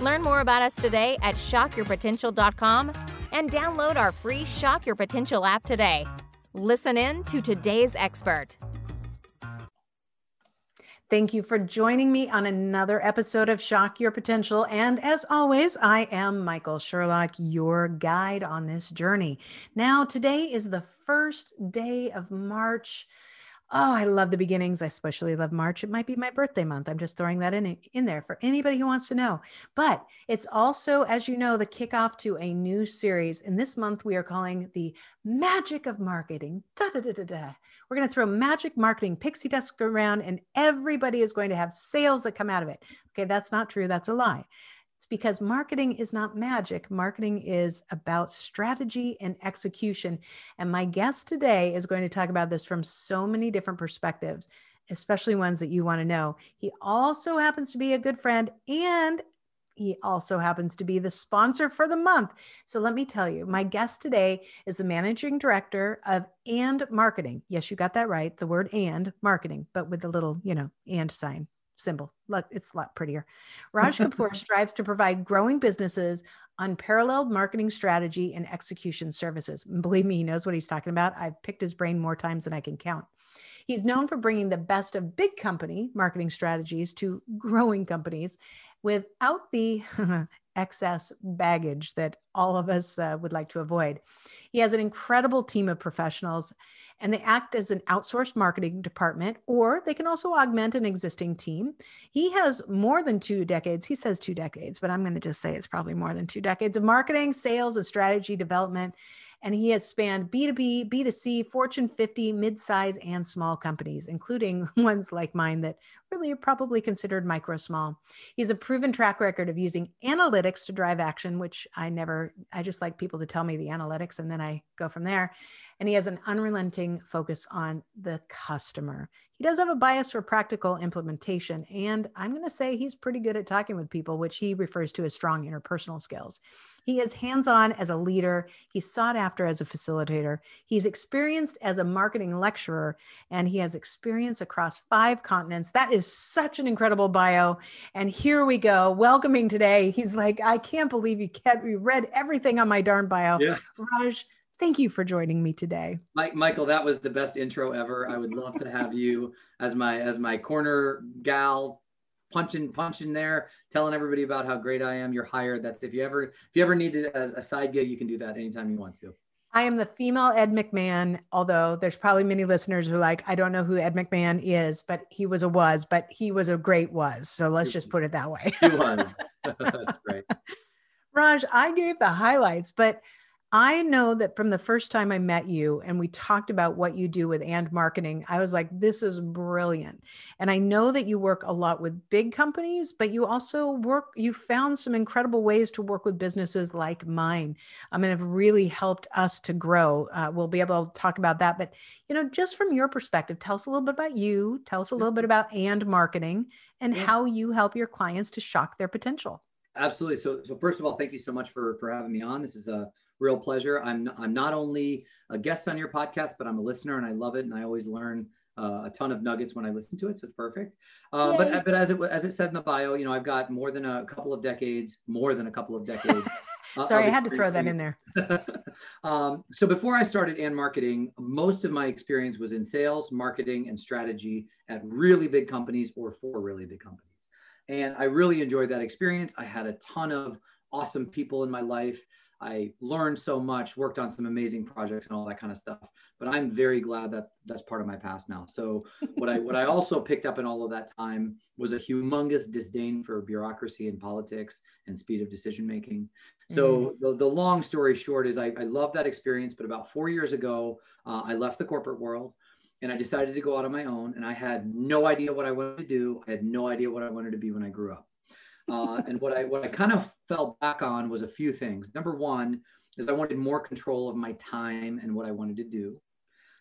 Learn more about us today at shockyourpotential.com and download our free Shock Your Potential app today. Listen in to today's expert. Thank you for joining me on another episode of Shock Your Potential. And as always, I am Michael Sherlock, your guide on this journey. Now, today is the first day of March. Oh, I love the beginnings. I especially love March. It might be my birthday month. I'm just throwing that in in there for anybody who wants to know. But it's also, as you know, the kickoff to a new series. And this month we are calling the Magic of Marketing. Da, da, da, da, da. We're going to throw magic marketing pixie dust around, and everybody is going to have sales that come out of it. Okay, that's not true. That's a lie. It's because marketing is not magic. Marketing is about strategy and execution. And my guest today is going to talk about this from so many different perspectives, especially ones that you want to know. He also happens to be a good friend and he also happens to be the sponsor for the month. So let me tell you, my guest today is the managing director of And Marketing. Yes, you got that right. The word and marketing, but with the little, you know, and sign symbol. look, It's a lot prettier. Raj Kapoor strives to provide growing businesses unparalleled marketing strategy and execution services. And believe me, he knows what he's talking about. I've picked his brain more times than I can count. He's known for bringing the best of big company marketing strategies to growing companies without the excess baggage that all of us uh, would like to avoid. He has an incredible team of professionals and they act as an outsourced marketing department, or they can also augment an existing team. He has more than two decades. He says two decades, but I'm going to just say it's probably more than two decades of marketing, sales, and strategy development and he has spanned B2B, B2C, Fortune 50, mid-size and small companies, including ones like mine that really probably considered micro small. He has a proven track record of using analytics to drive action, which I never, I just like people to tell me the analytics and then I go from there. And he has an unrelenting focus on the customer. He does have a bias for practical implementation. And I'm going to say he's pretty good at talking with people, which he refers to as strong interpersonal skills. He is hands on as a leader. He's sought after as a facilitator. He's experienced as a marketing lecturer, and he has experience across five continents. That is such an incredible bio. And here we go, welcoming today. He's like, I can't believe you can't. You read everything on my darn bio. Yeah. Raj, thank you for joining me today. Mike, Michael, that was the best intro ever. I would love to have you as my as my corner gal punching punching there telling everybody about how great i am you're hired that's if you ever if you ever needed a, a side gig you can do that anytime you want to I am the female Ed McMahon, although there's probably many listeners who are like, I don't know who Ed McMahon is, but he was a was, but he was a great was. So let's just put it that way. That's great. Raj, I gave the highlights, but I know that from the first time I met you and we talked about what you do with and marketing, I was like, this is brilliant. And I know that you work a lot with big companies, but you also work, you found some incredible ways to work with businesses like mine. I mean, have really helped us to grow. Uh, we'll be able to talk about that. But, you know, just from your perspective, tell us a little bit about you, tell us a little bit about and marketing and yeah. how you help your clients to shock their potential. Absolutely. So, so first of all, thank you so much for, for having me on. This is a, real pleasure. I'm I'm not only a guest on your podcast, but I'm a listener and I love it, and I always learn uh, a ton of nuggets when I listen to it. So it's perfect. Uh, but but as it as it said in the bio, you know, I've got more than a couple of decades, more than a couple of decades. Uh, Sorry, I had to throw that in there. um, so before I started and marketing, most of my experience was in sales, marketing, and strategy at really big companies or for really big companies. And I really enjoyed that experience. I had a ton of awesome people in my life. I learned so much, worked on some amazing projects and all that kind of stuff. But I'm very glad that that's part of my past now. So what I what I also picked up in all of that time was a humongous disdain for bureaucracy and politics and speed of decision making. So mm. the, the long story short is I, I love that experience. But about four years ago, uh, I left the corporate world and I decided to go out on my own. And I had no idea what I wanted to do. I had no idea what I wanted to be when I grew up. Uh, and what I what I kind of fell back on was a few things. Number one is I wanted more control of my time and what I wanted to do.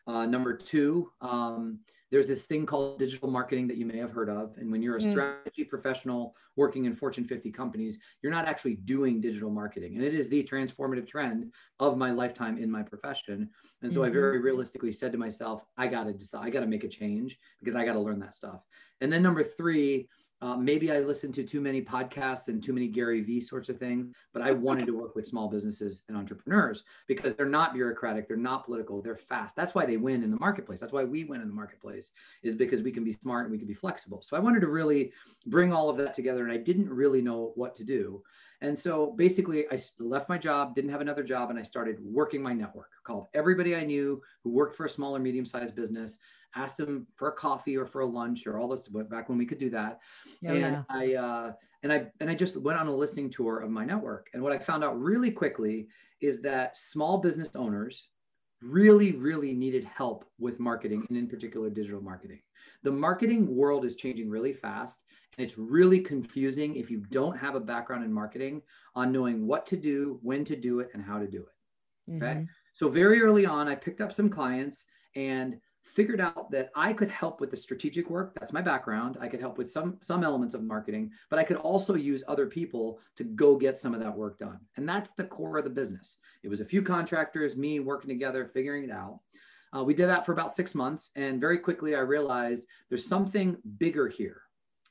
Uh, number two, um, there's this thing called digital marketing that you may have heard of. And when you're a mm. strategy professional working in Fortune 50 companies, you're not actually doing digital marketing. And it is the transformative trend of my lifetime in my profession. And so mm-hmm. I very realistically said to myself, I got to decide, I got to make a change because I got to learn that stuff. And then number three, uh, maybe I listened to too many podcasts and too many Gary Vee sorts of things, but I wanted to work with small businesses and entrepreneurs because they're not bureaucratic, they're not political, they're fast. That's why they win in the marketplace. That's why we win in the marketplace is because we can be smart and we can be flexible. So I wanted to really bring all of that together, and I didn't really know what to do. And so basically, I left my job, didn't have another job, and I started working my network. Called everybody I knew who worked for a small or medium sized business asked him for a coffee or for a lunch or all this back when we could do that. Oh, and yeah. I uh, and I and I just went on a listening tour of my network. And what I found out really quickly is that small business owners really, really needed help with marketing and in particular digital marketing. The marketing world is changing really fast and it's really confusing if you don't have a background in marketing on knowing what to do, when to do it, and how to do it. Okay. Mm-hmm. So very early on, I picked up some clients and figured out that I could help with the strategic work. That's my background. I could help with some some elements of marketing, but I could also use other people to go get some of that work done. And that's the core of the business. It was a few contractors, me working together, figuring it out. Uh, we did that for about six months, and very quickly I realized there's something bigger here,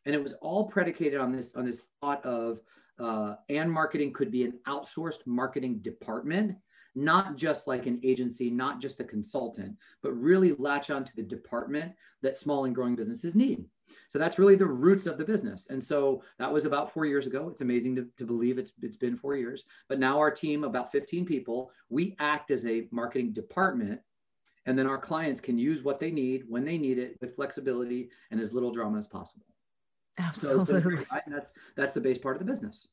and it was all predicated on this on this thought of uh, and marketing could be an outsourced marketing department not just like an agency, not just a consultant, but really latch onto the department that small and growing businesses need. So that's really the roots of the business. And so that was about four years ago. It's amazing to, to believe it's, it's been four years. But now our team, about 15 people, we act as a marketing department. And then our clients can use what they need when they need it with flexibility and as little drama as possible. Absolutely. So that's that's the base part of the business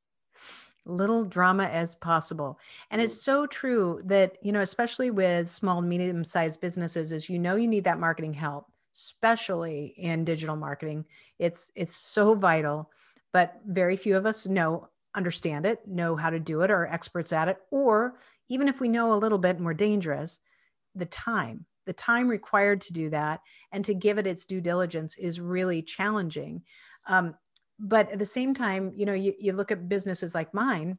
little drama as possible. And it's so true that you know especially with small medium sized businesses is you know you need that marketing help especially in digital marketing. It's it's so vital but very few of us know understand it know how to do it or are experts at it or even if we know a little bit more dangerous the time the time required to do that and to give it its due diligence is really challenging. Um, but at the same time you know you, you look at businesses like mine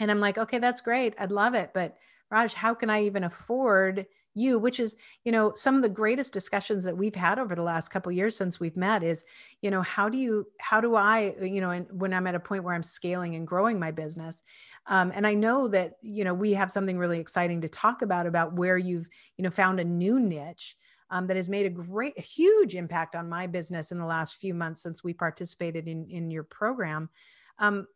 and i'm like okay that's great. I'd love it. But raj how can i even afford you? Which is you know some of the greatest discussions that we've had over the last couple years since we've met is you know how do you how do i you know and when i'm at a point where i'm scaling and growing my business um, and i know that you know we have something really exciting to talk about about where you've you know found a new niche um, that has made a great, a huge impact on my business in the last few months since we participated in in your program. Um,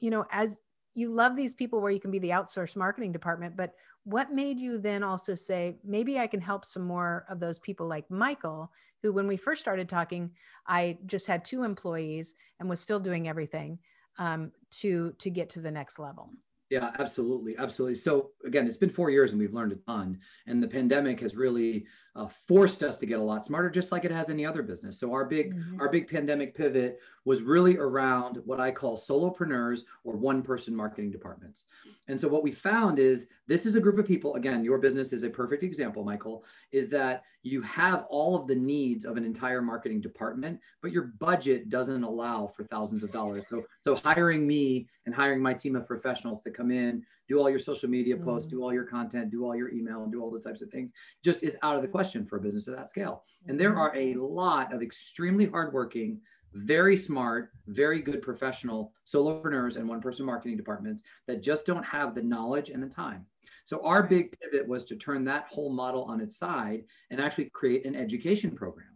you know, as you love these people where you can be the outsourced marketing department, but what made you then also say maybe I can help some more of those people like Michael, who when we first started talking, I just had two employees and was still doing everything um, to to get to the next level. Yeah, absolutely, absolutely. So again, it's been four years and we've learned a ton, and the pandemic has really uh, forced us to get a lot smarter, just like it has any other business. So our big mm-hmm. our big pandemic pivot was really around what I call solopreneurs or one person marketing departments. And so what we found is this is a group of people. Again, your business is a perfect example, Michael. Is that you have all of the needs of an entire marketing department, but your budget doesn't allow for thousands of dollars. So so hiring me and hiring my team of professionals to come in do all your social media posts, mm-hmm. do all your content, do all your email, and do all those types of things just is out of the question for a business of that scale. And there mm-hmm. are a lot of extremely hardworking, very smart, very good professional solopreneurs and one person marketing departments that just don't have the knowledge and the time. So our big pivot was to turn that whole model on its side and actually create an education program.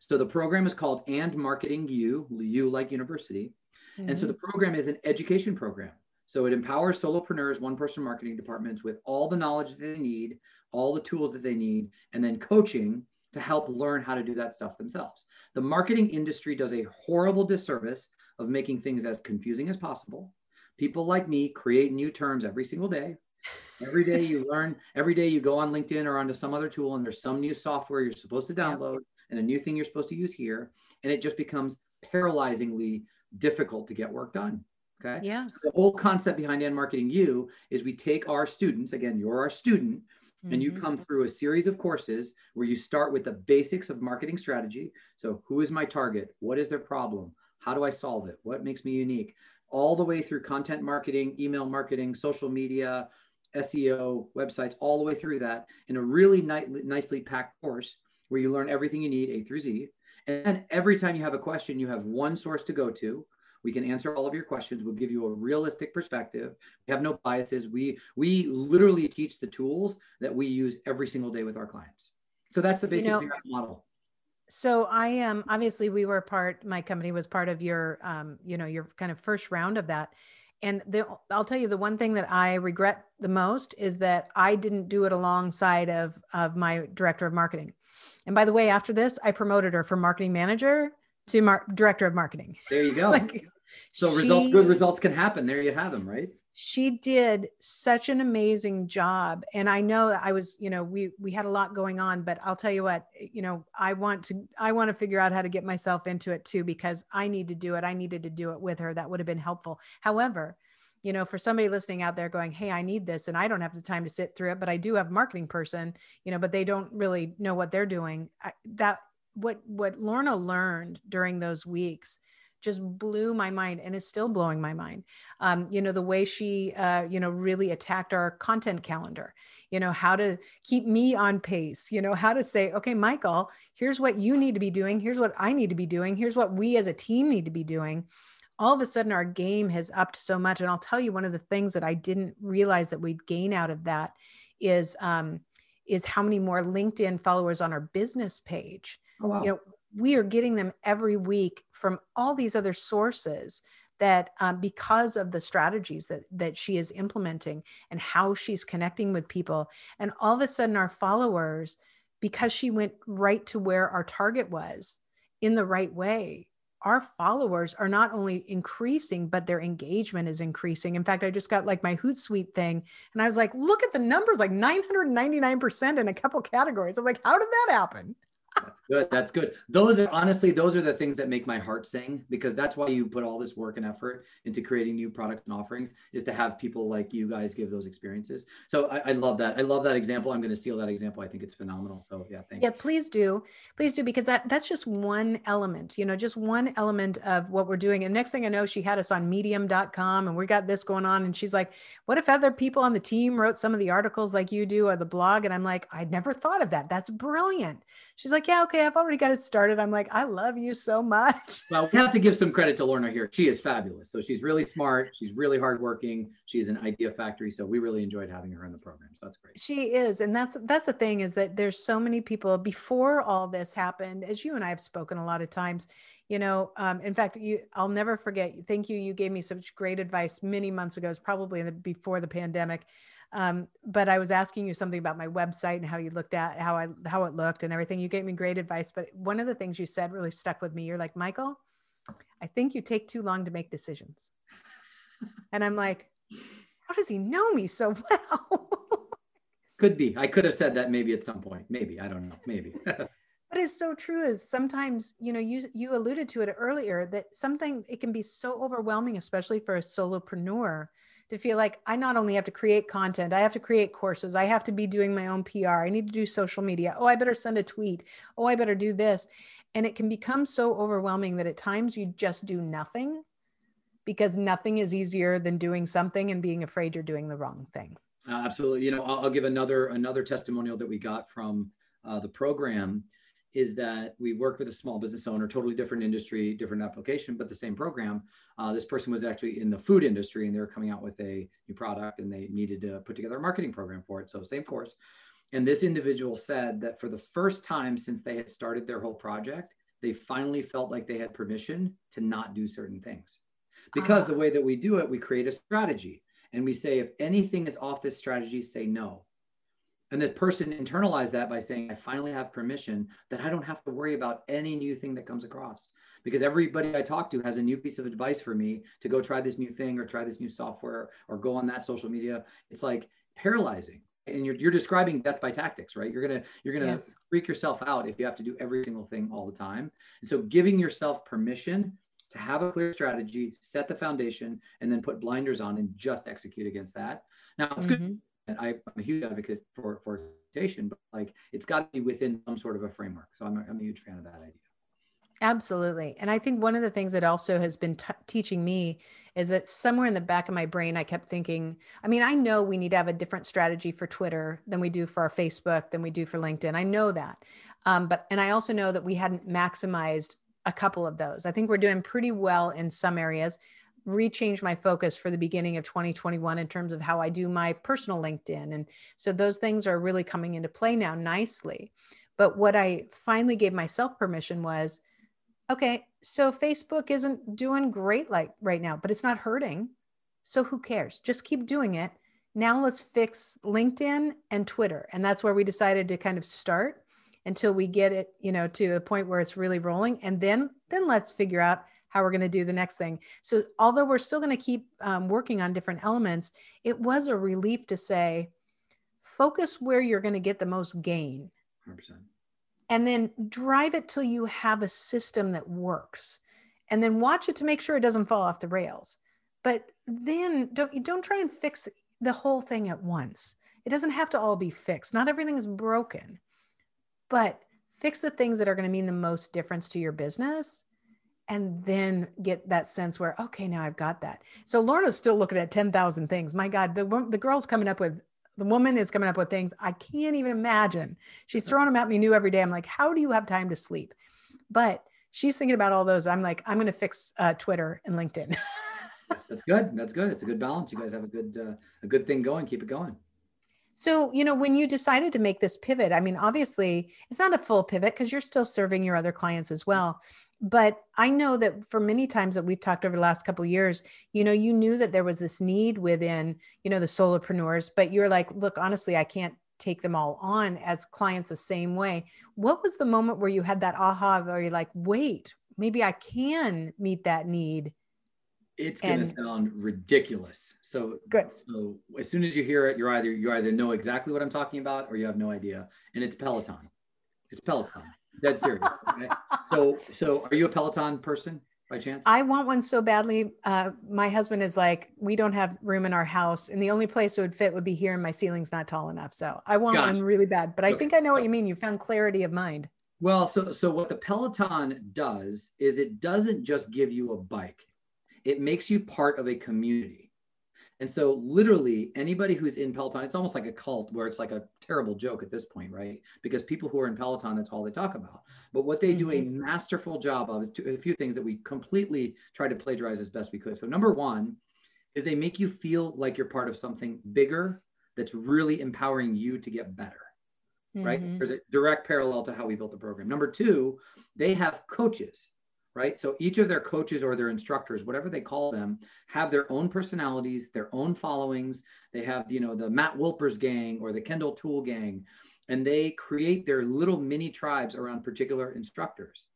So the program is called And Marketing You, you like university. Mm-hmm. And so mm-hmm. the program is an education program. So it empowers solopreneurs, one person marketing departments with all the knowledge that they need, all the tools that they need, and then coaching to help learn how to do that stuff themselves. The marketing industry does a horrible disservice of making things as confusing as possible. People like me create new terms every single day. Every day you learn, every day you go on LinkedIn or onto some other tool and there's some new software you're supposed to download and a new thing you're supposed to use here. And it just becomes paralyzingly difficult to get work done. Okay. Yes. The whole concept behind and marketing you is we take our students, again, you're our student, mm-hmm. and you mm-hmm. come through a series of courses where you start with the basics of marketing strategy. So, who is my target? What is their problem? How do I solve it? What makes me unique? All the way through content marketing, email marketing, social media, SEO, websites, all the way through that in a really ni- nicely packed course where you learn everything you need A through Z. And every time you have a question, you have one source to go to. We can answer all of your questions. We'll give you a realistic perspective. We have no biases. We we literally teach the tools that we use every single day with our clients. So that's the basic you know, model. So I am um, obviously we were part. My company was part of your, um, you know, your kind of first round of that. And the, I'll tell you the one thing that I regret the most is that I didn't do it alongside of of my director of marketing. And by the way, after this, I promoted her from marketing manager to mar- director of marketing. There you go. like, so she, result, good results can happen. There you have them, right? She did such an amazing job. And I know I was, you know, we we had a lot going on, but I'll tell you what, you know, I want to I want to figure out how to get myself into it too because I need to do it. I needed to do it with her. That would have been helpful. However, you know, for somebody listening out there going, Hey, I need this and I don't have the time to sit through it, but I do have a marketing person, you know, but they don't really know what they're doing. I, that what what Lorna learned during those weeks just blew my mind and is still blowing my mind. Um, you know, the way she, uh, you know, really attacked our content calendar, you know, how to keep me on pace, you know, how to say, okay, Michael, here's what you need to be doing. Here's what I need to be doing. Here's what we as a team need to be doing. All of a sudden, our game has upped so much. And I'll tell you, one of the things that I didn't realize that we'd gain out of that is, um, is how many more LinkedIn followers on our business page Oh, wow. You know, we are getting them every week from all these other sources that um, because of the strategies that that she is implementing and how she's connecting with people and all of a sudden our followers because she went right to where our target was in the right way our followers are not only increasing but their engagement is increasing. In fact i just got like my hootsuite thing and i was like look at the numbers like 999% in a couple categories. I'm like how did that happen that's good. That's good. Those are honestly, those are the things that make my heart sing because that's why you put all this work and effort into creating new products and offerings is to have people like you guys give those experiences. So I, I love that. I love that example. I'm going to steal that example. I think it's phenomenal. So yeah, thank yeah, please do. Please do because that that's just one element, you know, just one element of what we're doing. And next thing I know, she had us on medium.com and we got this going on. And she's like, what if other people on the team wrote some of the articles like you do or the blog? And I'm like, I'd never thought of that. That's brilliant. She's like, yeah, okay, I've already got it started. I'm like, I love you so much. Well, we have to give some credit to Lorna here. She is fabulous. So she's really smart. She's really hardworking. She's an idea factory. So we really enjoyed having her in the program. So that's great. She is. And that's that's the thing is that there's so many people before all this happened, as you and I have spoken a lot of times, you know, um, in fact, you I'll never forget. Thank you. You gave me such great advice many months ago. It's probably the, before the pandemic um, but I was asking you something about my website and how you looked at how I how it looked and everything. You gave me great advice, but one of the things you said really stuck with me. You're like, Michael, I think you take too long to make decisions. And I'm like, how does he know me so well? could be. I could have said that maybe at some point. Maybe. I don't know. Maybe. What is so true is sometimes you know you you alluded to it earlier that something it can be so overwhelming especially for a solopreneur to feel like I not only have to create content, I have to create courses, I have to be doing my own PR, I need to do social media. Oh, I better send a tweet. Oh, I better do this. And it can become so overwhelming that at times you just do nothing because nothing is easier than doing something and being afraid you're doing the wrong thing. Uh, absolutely. You know, I'll, I'll, give another another testimonial that we got from uh, the program is that we worked with a small business owner, totally different industry, different application, but the same program. Uh, this person was actually in the food industry and they were coming out with a new product and they needed to put together a marketing program for it. So, same course. And this individual said that for the first time since they had started their whole project, they finally felt like they had permission to not do certain things. Because the way that we do it, we create a strategy and we say, if anything is off this strategy, say no. And that person internalized that by saying, I finally have permission that I don't have to worry about any new thing that comes across. Because everybody I talk to has a new piece of advice for me to go try this new thing or try this new software or go on that social media. It's like paralyzing. And you're, you're describing death by tactics, right? You're gonna you're gonna yes. freak yourself out if you have to do every single thing all the time. And so giving yourself permission to have a clear strategy, set the foundation, and then put blinders on and just execute against that. Now it's mm-hmm. good. I, am a huge advocate for for but like it's got to be within some sort of a framework. So I'm a, I'm a huge fan of that idea. Absolutely. And I think one of the things that also has been t- teaching me is that somewhere in the back of my brain, I kept thinking, I mean, I know we need to have a different strategy for Twitter than we do for our Facebook, than we do for LinkedIn. I know that. Um, but, and I also know that we hadn't maximized a couple of those. I think we're doing pretty well in some areas. Rechange my focus for the beginning of 2021 in terms of how I do my personal LinkedIn. And so those things are really coming into play now nicely. But what I finally gave myself permission was, okay, so Facebook isn't doing great like right now, but it's not hurting. So who cares? Just keep doing it. Now let's fix LinkedIn and Twitter. And that's where we decided to kind of start until we get it, you know, to a point where it's really rolling. And then then let's figure out how we're going to do the next thing. So although we're still going to keep um, working on different elements, it was a relief to say, focus where you're going to get the most gain. 100% and then drive it till you have a system that works. And then watch it to make sure it doesn't fall off the rails. But then don't don't try and fix the whole thing at once. It doesn't have to all be fixed. Not everything is broken. But fix the things that are going to mean the most difference to your business and then get that sense where okay now i've got that so lorna's still looking at 10,000 things my god the, the girl's coming up with the woman is coming up with things I can't even imagine. She's throwing them at me new every day. I'm like, how do you have time to sleep? But she's thinking about all those. I'm like, I'm going to fix uh, Twitter and LinkedIn. That's good. That's good. It's a good balance. You guys have a good uh, a good thing going. Keep it going. So, you know, when you decided to make this pivot, I mean, obviously it's not a full pivot because you're still serving your other clients as well but i know that for many times that we've talked over the last couple years you know you knew that there was this need within you know the solopreneurs but you're like look honestly i can't take them all on as clients the same way. What was the moment where you had that aha where you're like wait maybe i can meet that need it's going to sound ridiculous. So good. so as soon as you hear it you're either you either know exactly what i'm talking about or you have no idea and it's peloton. It's peloton Dead serious. Okay? so, so are you a Peloton person by chance? I want one so badly. Uh, my husband is like, we don't have room in our house, and the only place it would fit would be here, and my ceiling's not tall enough. So I want one really bad. But I okay. think I know what you mean. You found clarity of mind. Well, so so what the Peloton does is it doesn't just give you a bike; it makes you part of a community. And so, literally, anybody who's in Peloton, it's almost like a cult where it's like a terrible joke at this point, right? Because people who are in Peloton, that's all they talk about. But what they do a mm-hmm. masterful job of is a few things that we completely try to plagiarize as best we could. So, number one is they make you feel like you're part of something bigger that's really empowering you to get better, mm-hmm. right? There's a direct parallel to how we built the program. Number two, they have coaches right? So each of their coaches or their instructors, whatever they call them, have their own personalities, their own followings. They have, you know, the Matt Wilpers gang or the Kendall Toole gang, and they create their little mini tribes around particular instructors.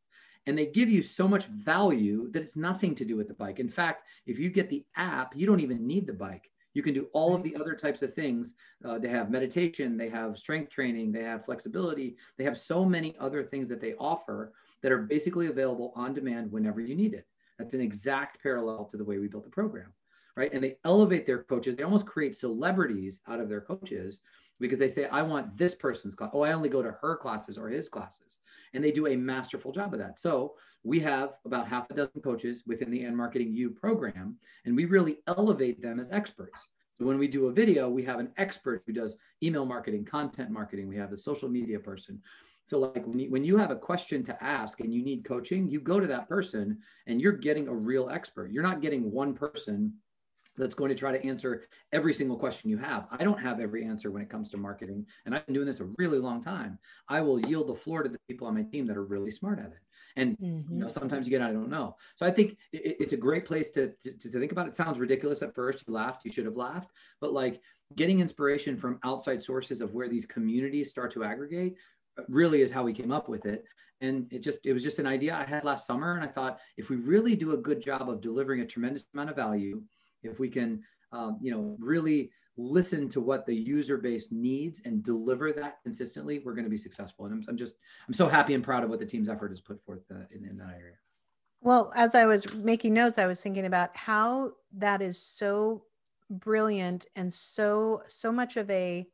And they give you so much value that it's nothing to do with the bike. In fact, if you get the app, you don't even need the bike. You can do all of the other types of things. Uh, they have meditation, they have strength training, they have flexibility, they have so many other things that they offer that are basically available on demand whenever you need it. That's an exact parallel to the way we built the program, right? And they elevate their coaches. They almost create celebrities out of their coaches because they say, I want this person's class. Oh, I only go to her classes or his classes. And they do a masterful job of that. So we have about half a dozen coaches within the And Marketing U program, and we really elevate them as experts. So when we do a video, we have an expert who does email marketing, content marketing. We have a social media person. So like when you, when you have a question to ask and you need coaching, you go to that person and you're getting a real expert. You're not getting one person that's going to try to answer every single question you have. I don't have every answer when it comes to marketing, and I've been doing this a really long time. I will yield the floor to the people on my team that are really smart at it. And mm-hmm. you know, sometimes you get, I don't know. So I think it, it's a great place to, to, to think about. It sounds ridiculous at first. You laughed. You should have laughed. But like getting inspiration from outside sources of where these communities start to aggregate really is how we came up with it. And it just it was just an idea i had last summer. And i thought if we really do a good job of delivering a tremendous amount of value if we can um, you know really listen to what the user base needs and deliver that consistently we're going to be successful. And I'm, I'm, just i'm so happy and proud of what the team's effort has put forth uh, in, in that area. Well, as I was making notes, I was thinking about how that is so brilliant and so so much of a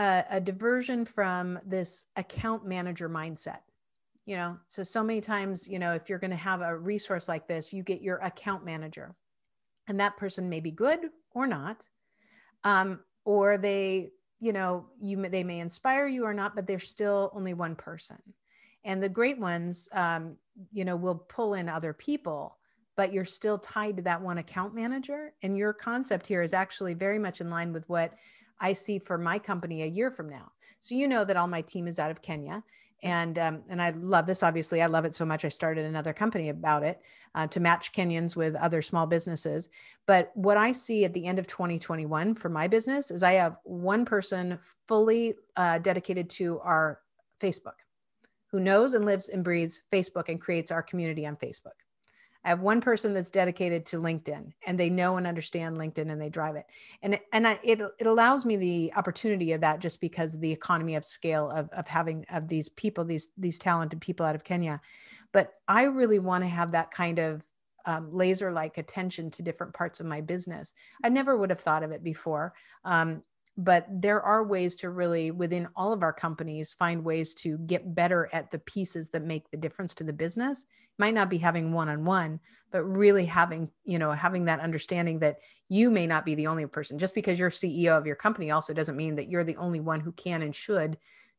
a, a diversion from this account manager mindset you know? So so many times you know if you're going to have a resource like this you get your account manager and that person may be good or not um, or they you know you they may inspire you or not but they're still only one person. And the great ones um, you know will pull in other people but you're still tied to that one account manager. And your concept here is actually very much in line with what i see for my company a year from now so you know that all my team is out of kenya and um, and I love this. Obviously, I love it so much. I started another company about it uh, to match Kenyans with other small businesses. But what I see at the end of 2021 for my business is I have one person fully uh, dedicated to our Facebook, who knows and lives and breathes Facebook and creates our community on Facebook. I have one person that's dedicated to LinkedIn and they know and understand LinkedIn and they drive it. And, and I, it, it allows me the opportunity of that just because of the economy of scale of, of having of these people, these, these talented people out of Kenya. But I really want to have that kind of um, laser like attention to different parts of my business. I never would have thought of it before. Um, but there are ways to really within all of our companies find ways to get better at the pieces that make the difference to the business. Might not be having one-on-one but really having you know having that understanding that you may not be the only person. Just because you're ceo of your company also doesn't mean that you're the only one who can and should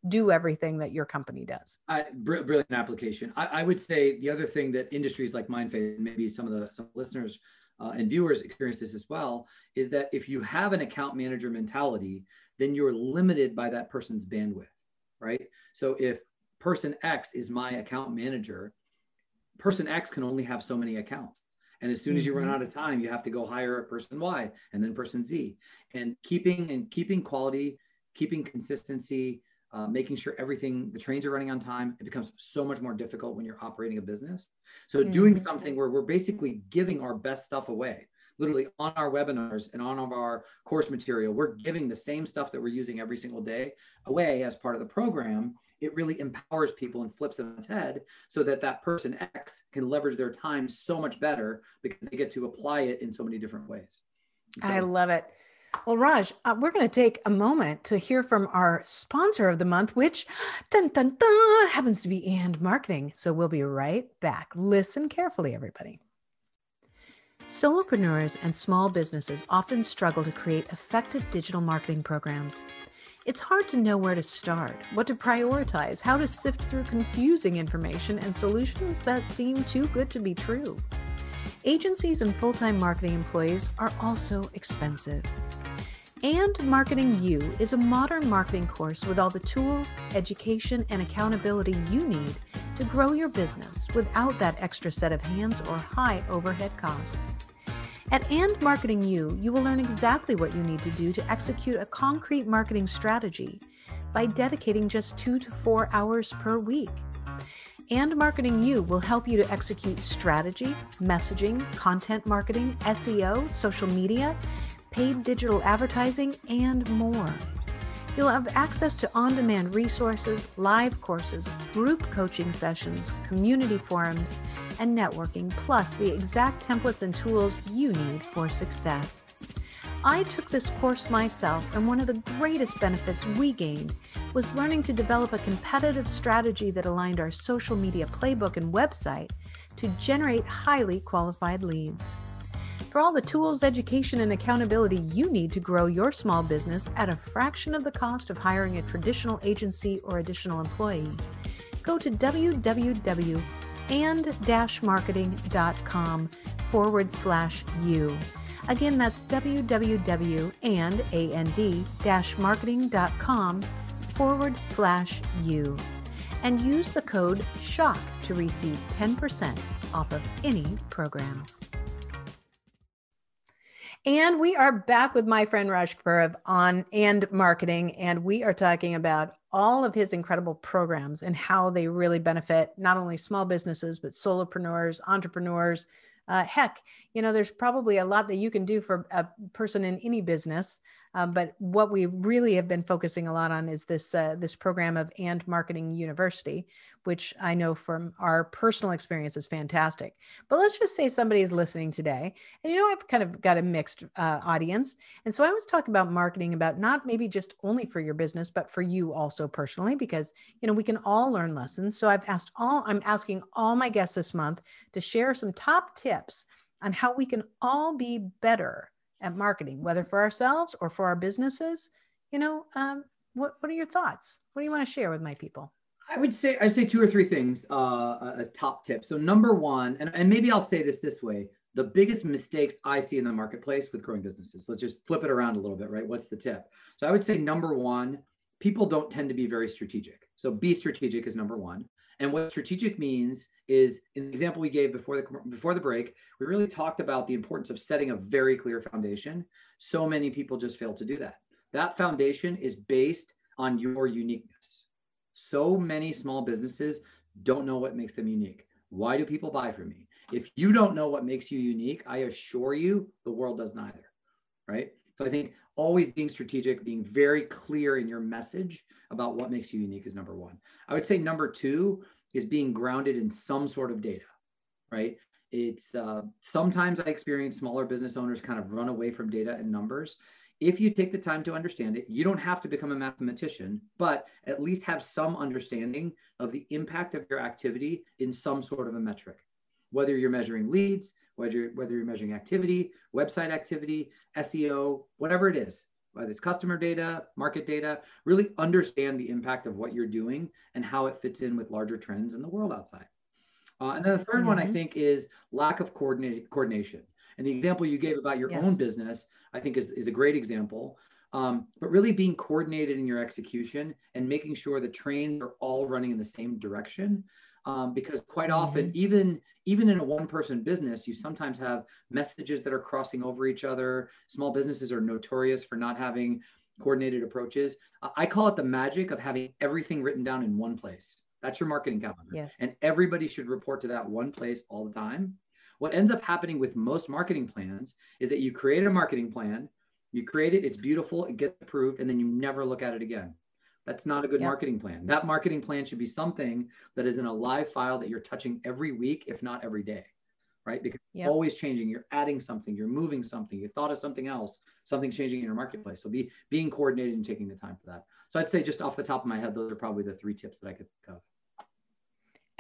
do everything that your company does. I, brilliant application. I, I, would say the other thing that industries like mindfaith maybe some of the some listeners uh, and viewers experience this as well, is that if you have an account manager mentality, then you're limited by that person's bandwidth, right? So if person X is my account manager, person X can only have so many accounts. And as soon as you run mm-hmm. out of time, you have to go hire a person Y and then person Z. And keeping and keeping quality, keeping consistency, uh, making sure everything the trains are running on time it becomes so much more difficult when you're operating a business. So mm-hmm. doing something where we're basically giving our best stuff away literally on our webinars and on our course material we're giving the same stuff that we're using every single day away as part of the program it really empowers people and flips it on its head so that that person x can leverage their time so much better because they get to apply it in so many different ways. So, i love it well, Raj, uh, we're going to take a moment to hear from our sponsor of the month, which dun, dun, dun, happens to be And Marketing. So we'll be right back. Listen carefully, everybody. Solopreneurs and small businesses often struggle to create effective digital marketing programs. It's hard to know where to start, what to prioritize, how to sift through confusing information and solutions that seem too good to be true. Agencies and full time marketing employees are also expensive. And Marketing You is a modern marketing course with all the tools, education, and accountability you need to grow your business without that extra set of hands or high overhead costs. At And Marketing You, you will learn exactly what you need to do to execute a concrete marketing strategy by dedicating just two to four hours per week. And Marketing You will help you to execute strategy, messaging, content marketing, SEO, social media, paid digital advertising, and more. You'll have access to on demand resources, live courses, group coaching sessions, community forums, and networking, plus the exact templates and tools you need for success. I took this course myself, and one of the greatest benefits we gained was learning to develop a competitive strategy that aligned our social media playbook and website to generate highly qualified leads for all the tools, education, and accountability you need to grow your small business at a fraction of the cost of hiring a traditional agency or additional employee. Go to www.and-marketing.com forward slash you. Again, that's www.and-marketing.com forward slash you. And use the code SHOCK to receive 10% off of any program. And we are back with my friend Raj Kapoor on and marketing, and we are talking about all of his incredible programs and how they really benefit not only small businesses but solopreneurs, entrepreneurs. Uh, heck, you know, there's probably a lot that you can do for a person in any business. Um, but what we really have been focusing a lot on is this uh, this program of And Marketing University, which I know from our personal experience is fantastic. But let's just say somebody is listening today, and you know, I've kind of got a mixed uh, audience. And so I was talking about marketing about not maybe just only for your business, but for you also personally, because, you know, we can all learn lessons. So I've asked all, I'm asking all my guests this month to share some top tips on how we can all be better at marketing, whether for ourselves or for our businesses. You know, um, what, what are your thoughts? What do you want to share with my people? I would say I'd say two or three things uh, as top tips. So number one, and, and maybe I'll say this this way: the biggest mistakes I see in the marketplace with growing businesses. Let's just flip it around a little bit, right? What's the tip? So I would say number one, people don't tend to be very strategic. So be strategic is number one. And what strategic means is, in the example we gave before the before the break, we really talked about the importance of setting a very clear foundation. So many people just fail to do that. That foundation is based on your uniqueness. So many small businesses don't know what makes them unique. Why do people buy from me? If you don't know what makes you unique, I assure you the world does neither. Right. So I think always being strategic, being very clear in your message about what makes you unique is number one. I would say number two is being grounded in some sort of data. Right. It's uh, sometimes I experience smaller business owners kind of run away from data and numbers if you take the time to understand it, you don't have to become a mathematician, but at least have some understanding of the impact of your activity in some sort of a metric. Whether you're measuring leads, whether you're, whether you're measuring activity, website activity, SEO, whatever it is, whether it's customer data, market data, really understand the impact of what you're doing and how it fits in with larger trends in the world outside. Uh, and then the 3rd mm-hmm. one I mm-hmm. think is lack of coordination. And the example you gave about your yes. own business, I think is, is a great example. Um, but really being coordinated in your execution and making sure the trains are all running in the same direction. Um, because quite mm-hmm. often, even even in a one person business, you sometimes have messages that are crossing over each other. Small businesses are notorious for not having coordinated approaches. I call it the magic of having everything written down in one place. That's your marketing calendar. Yes. And everybody should report to that one place all the time. What ends up happening with most marketing plans is that you create a marketing plan, you create it, it's beautiful, it gets approved, and then you never look at it again. That's not a good marketing plan. That marketing plan should be something that is in a live file that you're touching every week, if not every day, right? Because it's always changing. You're adding something, you're moving something, you thought of something else, something changing in your marketplace. So be being coordinated and taking the time for that. So I'd say just off the top of my head, those are probably the three tips that I could think of.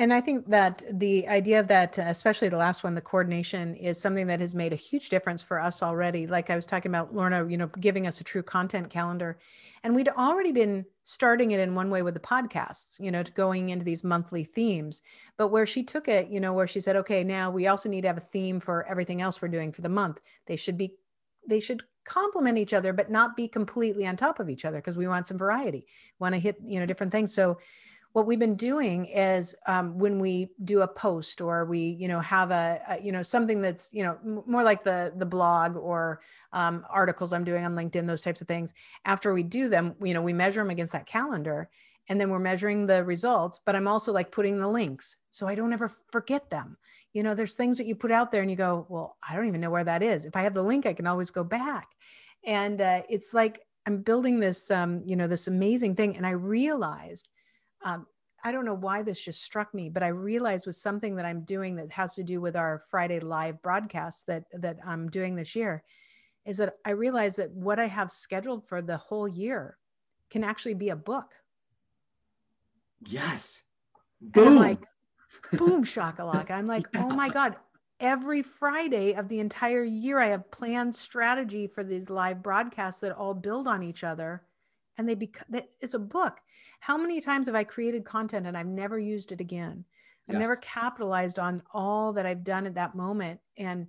And I think that the idea of that, uh, especially the last one, the coordination is something that has made a huge difference for us already. Like I was talking about Lorna, you know, giving us a true content calendar. And we'd already been starting it in one way with the podcasts, you know, to going into these monthly themes. But where she took it, you know, where she said, okay, now we also need to have a theme for everything else we're doing for the month. They should be, they should complement each other, but not be completely on top of each other because we want some variety, want to hit, you know, different things. So what we've been doing is um, when we do a post or we you know have a, a you know something that's you know m- more like the the blog or um, articles i'm doing on linkedin those types of things after we do them you know we measure them against that calendar and then we're measuring the results but i'm also like putting the links so i don't ever forget them. You know there's things that you put out there and you go well i don't even know where that is. If i have the link i can always go back. And uh, it's like i'm building this um, you know this amazing thing and i realized um, I don't know why this just struck me, but I realized was something that I'm doing that has to do with our Friday live broadcast that that I'm doing this year, is that I realized that what I have scheduled for the whole year can actually be a book. Yes. Boom. I'm like, boom, shakalaka. I'm like, oh my God. Every Friday of the entire year, I have planned strategy for these live broadcasts that all build on each other and they become it's a book. How many times have i created content and i've never used it again? I've yes. never capitalized on all that i've done at that moment and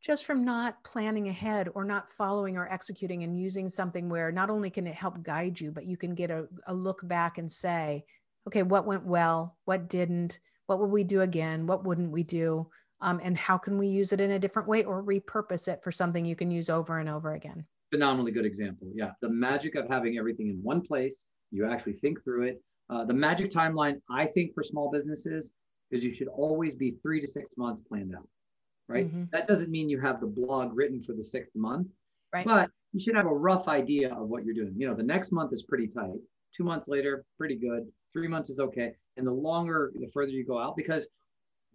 just from not planning ahead or not following or executing and using something where not only can it help guide you but you can get a, a look back and say okay what went well? What didn't? What would we do again? What wouldn't we do? Um, and how can we use it in a different way or repurpose it for something you can use over and over again phenomenally good example. Yeah, the magic of having everything in one place. You actually think through it. Uh, the magic timeline, I think, for small businesses is you should always be three to six months planned out. Right. Mm-hmm. That doesn't mean you have the blog written for the sixth month, right. but you should have a rough idea of what you're doing. You know, the next month is pretty tight. Two months later, pretty good. Three months is okay. And the longer, the further you go out, because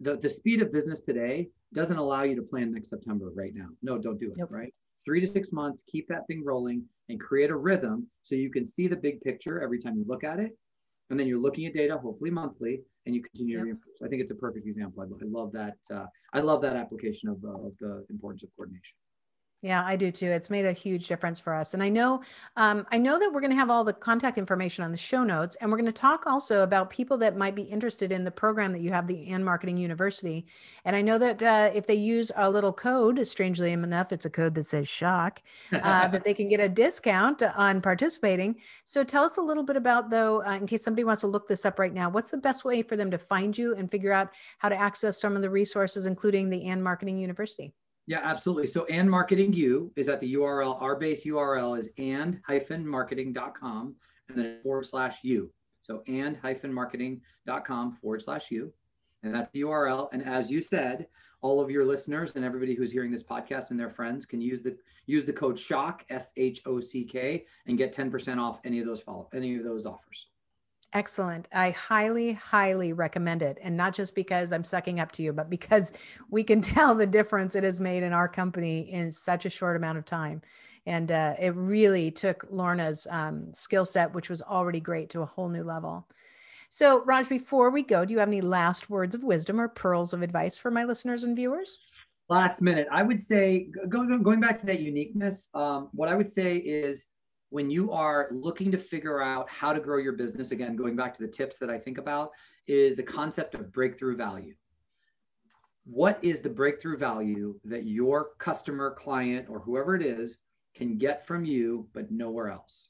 the, the speed of business today doesn't allow you to plan next September right now. No, don't do it, yep. right? Three to six months, keep that thing rolling and create a rhythm so you can see the big picture every time you look at it. And then you're looking at data, hopefully monthly, and you continue yep. to. I think it's a perfect example. I, I love that. Uh, I love that application of, uh, of the importance of coordination. Yeah, I do too. It's made a huge difference for us. And I know, um, I know that we're going to have all the contact information on the show notes, and we're going to talk also about people that might be interested in the program that you have, the And Marketing University. And I know that uh, if they use a little code, strangely enough, it's a code that says "shock," uh, that they can get a discount on participating. So tell us a little bit about, though, uh, in case somebody wants to look this up right now. What's the best way for them to find you and figure out how to access some of the resources, including the And Marketing University? Yeah, absolutely. So and marketing you is at the URL. Our base URL is and hyphen marketing.com and then forward slash you. So and hyphen marketing.com forward slash you. And that's the URL. And as you said, all of your listeners and everybody who's hearing this podcast and their friends can use the use the code SHOCK S H O C K and get 10% off any of those follow any of those offers. Excellent. I highly, highly recommend it. And not just because I'm sucking up to you, but because we can tell the difference it has made in our company in such a short amount of time. And uh, it really took Lorna's um, skill set, which was already great, to a whole new level. So, Raj, before we go, do you have any last words of wisdom or pearls of advice for my listeners and viewers? Last minute, I would say, go, go, going back to that uniqueness, um, what I would say is when you are looking to figure out how to grow your business, again, going back to the tips that I think about, is the concept of breakthrough value. What is the breakthrough value that your customer, client, or whoever it is can get from you, but nowhere else?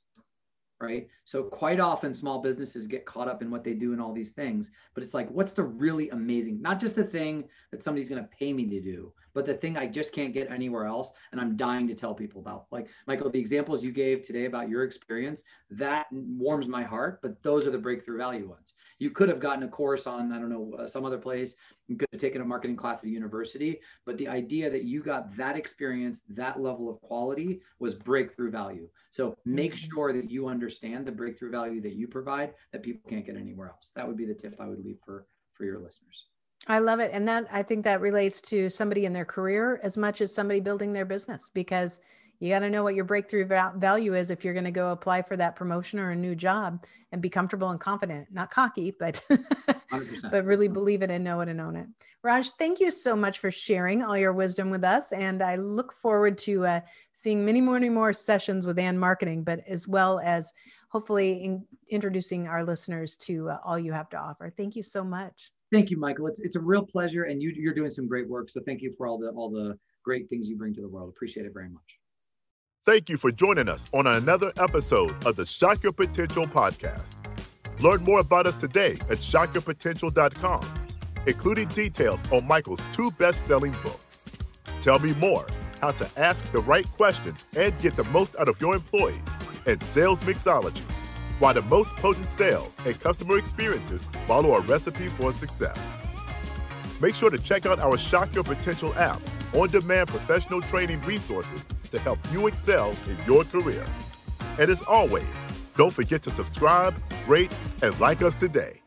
right? So quite often small businesses get caught up in what they do and all these things, but it's like, what's the really amazing, not just the thing that somebody's going to pay me to do, but the thing I just can't get anywhere else. And I'm dying to tell people about like, Michael, the examples you gave today about your experience, that warms my heart, but those are the breakthrough value ones. You could have gotten a course on, I don't know, uh, some other place. You could have taken a marketing class at a university, but the idea that you got that experience, that level of quality was breakthrough value. So make mm-hmm. sure that you understand the breakthrough value that you provide that people can't get anywhere else. That would be the tip I would leave for for your listeners. I love it. And that I think that relates to somebody in their career as much as somebody building their business because you got to know what your breakthrough value is if you're going to go apply for that promotion or a new job and be comfortable and confident not cocky but but really believe it and know it and own it. Raj thank you so much for sharing all your wisdom with us and i look forward to uh, seeing many more many more sessions with and marketing but as well as hopefully in, introducing our listeners to uh, all you have to offer. Thank you so much thank you michael it's, it's a real pleasure and you, you're doing some great work so thank you for all the all the great things you bring to the world appreciate it very much Thank you for joining us on another episode of the Shock Your Potential podcast. Learn more about us today at shockyourpotential.com, including details on Michael's two best selling books. Tell me more how to ask the right questions and get the most out of your employees and sales mixology, why the most potent sales and customer experiences follow a recipe for success. Make sure to check out our Shock Your Potential app on demand professional training resources to help you excel in your career. And as always, don't forget to subscribe, rate, and like us today.